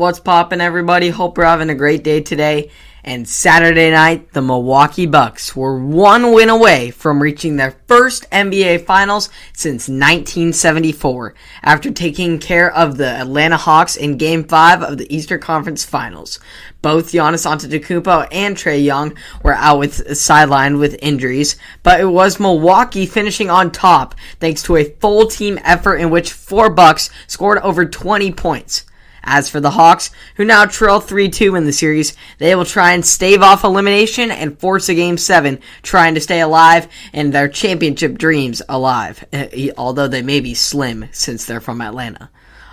What's poppin', everybody? Hope you're having a great day today. And Saturday night, the Milwaukee Bucks were one win away from reaching their first NBA Finals since 1974 after taking care of the Atlanta Hawks in Game 5 of the Eastern Conference Finals. Both Giannis Antetokounmpo and Trae Young were out with sidelined with injuries, but it was Milwaukee finishing on top thanks to a full team effort in which four Bucks scored over 20 points. As for the Hawks, who now trail 3-2 in the series, they will try and stave off elimination and force a game 7, trying to stay alive and their championship dreams alive, although they may be slim since they're from Atlanta.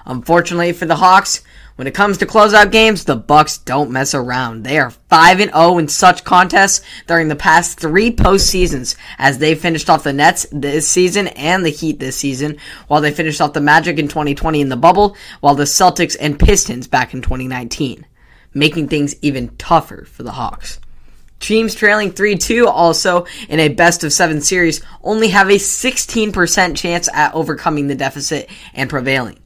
Unfortunately for the Hawks, when it comes to closeout games, the Bucks don't mess around. They are 5 and 0 in such contests during the past 3 postseasons as they finished off the Nets this season and the Heat this season, while they finished off the Magic in 2020 in the bubble, while the Celtics and Pistons back in 2019, making things even tougher for the Hawks. Teams trailing 3-2 also in a best of 7 series only have a 16% chance at overcoming the deficit and prevailing.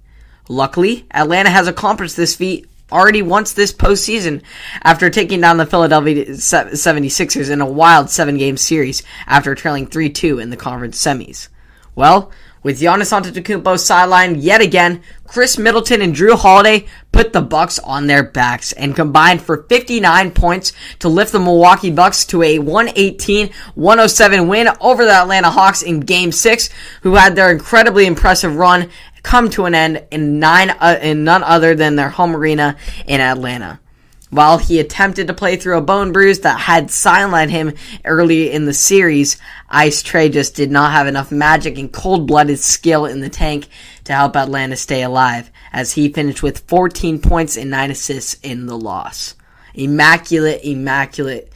Luckily, Atlanta has accomplished this feat already once this postseason after taking down the Philadelphia 76ers in a wild seven game series after trailing 3 2 in the conference semis. Well, with Giannis Antetokounmpo sidelined yet again, Khris Middleton and Jrue Holiday put the Bucks on their backs and combined for 59 points to lift the Milwaukee Bucks to a 118-107 win over the Atlanta Hawks in Game 6, who had their incredibly impressive run come to an end in nine uh, in none other than their home arena in Atlanta. While he attempted to play through a bone bruise that had sidelined him early in the series, Ice Trae just did not have enough magic and cold-blooded skill in the tank to help Atlanta stay alive, as he finished with 14 points and 9 assists in the loss. Immaculate, immaculate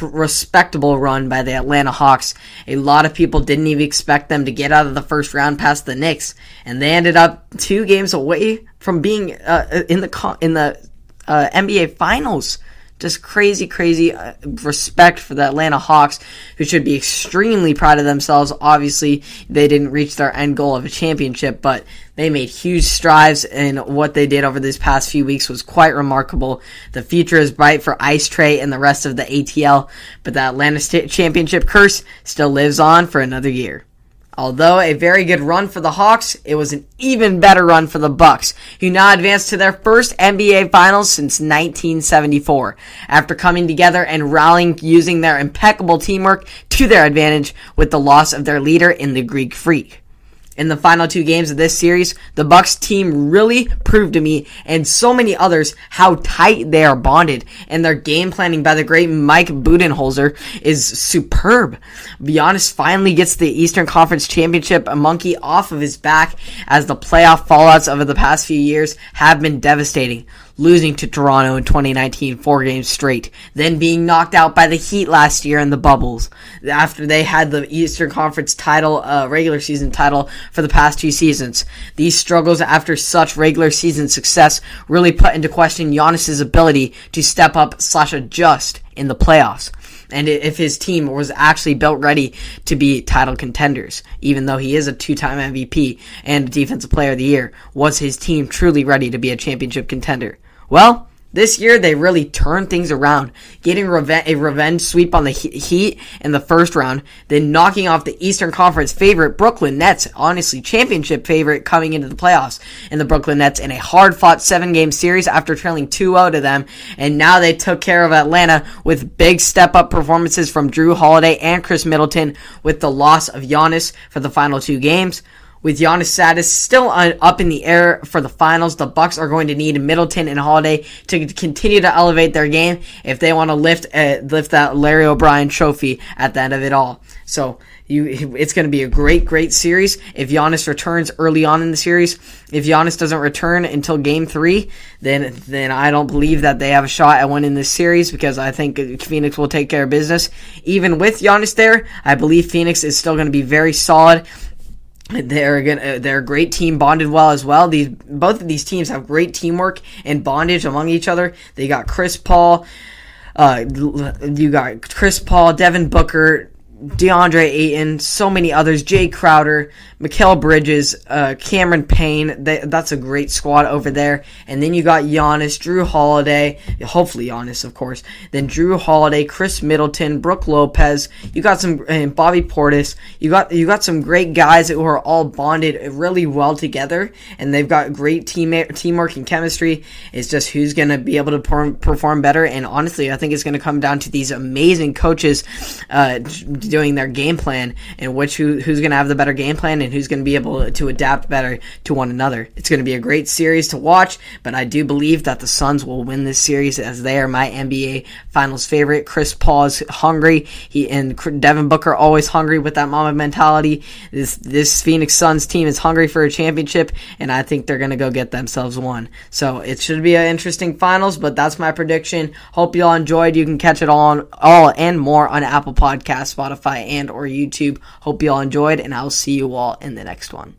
respectable run by the Atlanta Hawks. A lot of people didn't even expect them to get out of the first round past the Knicks, and they ended up two games away from being uh, in the in the uh, NBA Finals just crazy, crazy uh, respect for the Atlanta Hawks, who should be extremely proud of themselves. Obviously, they didn't reach their end goal of a championship, but they made huge strides, and what they did over these past few weeks was quite remarkable. The future is bright for Ice Trae and the rest of the ATL, but the Atlanta Championship curse still lives on for another year. Although a very good run for the Hawks, it was an even better run for the Bucks, who now advanced to their first NBA Finals since 1974, after coming together and rallying using their impeccable teamwork to their advantage with the loss of their leader in the Greek Freak in the final two games of this series, the Bucks team really proved to me and so many others how tight they are bonded, and their game planning by the great Mike Budenholzer is superb. Giannis finally gets the Eastern Conference Championship monkey off of his back as the playoff fallouts over the past few years have been devastating losing to Toronto in 2019 four games straight, then being knocked out by the Heat last year in the bubbles after they had the Eastern Conference title, uh, regular season title for the past two seasons. These struggles after such regular season success really put into question Giannis's ability to step up slash adjust in the playoffs and if his team was actually built ready to be title contenders, even though he is a two-time MVP and Defensive Player of the Year, was his team truly ready to be a championship contender? Well, this year they really turned things around, getting reve- a revenge sweep on the Heat in the first round, then knocking off the Eastern Conference favorite Brooklyn Nets, honestly championship favorite coming into the playoffs in the Brooklyn Nets in a hard-fought seven-game series after trailing 2-0 to them, and now they took care of Atlanta with big step-up performances from Jrue Holiday and Khris Middleton with the loss of Giannis for the final two games. With Giannis' status still up in the air for the finals, the Bucks are going to need Middleton and Holiday to continue to elevate their game if they want to lift uh, lift that Larry O'Brien trophy at the end of it all. So you, it's going to be a great, great series. If Giannis returns early on in the series, if Giannis doesn't return until Game Three, then then I don't believe that they have a shot at winning this series because I think Phoenix will take care of business. Even with Giannis there, I believe Phoenix is still going to be very solid they're gonna, uh, they're a great team, bonded well as well. These both of these teams have great teamwork and bondage among each other. They got Chris Paul, uh, you got Chris Paul, Devin Booker, DeAndre Ayton, so many others, Jae Crowder, Mikal Bridges, uh, Cameron Payne. They, that's a great squad over there. And then you got Giannis, Jrue Holiday, hopefully Giannis, of course. Then Jrue Holiday, Khris Middleton, Brook Lopez. You got some and Bobby Portis. You got you got some great guys who are all bonded really well together, and they've got great team teamwork and chemistry. It's just who's going to be able to perform better. And honestly, I think it's going to come down to these amazing coaches uh, doing their game plan and which who, who's going to have the better game plan and who's going to be able to adapt better to one another. It's going to be a great series to watch, but I do believe that the Suns will win this series as they are my NBA Finals favorite. Chris Paul's hungry. He and Devin Booker always hungry with that Mamba mentality. This this Phoenix Suns team is hungry for a championship, and I think they're going to go get themselves one. So it should be an interesting finals, but that's my prediction. Hope y'all enjoyed. You can catch it all on all and more on Apple Podcast, Spotify, and or YouTube. Hope y'all enjoyed, and I'll see you all in the next one.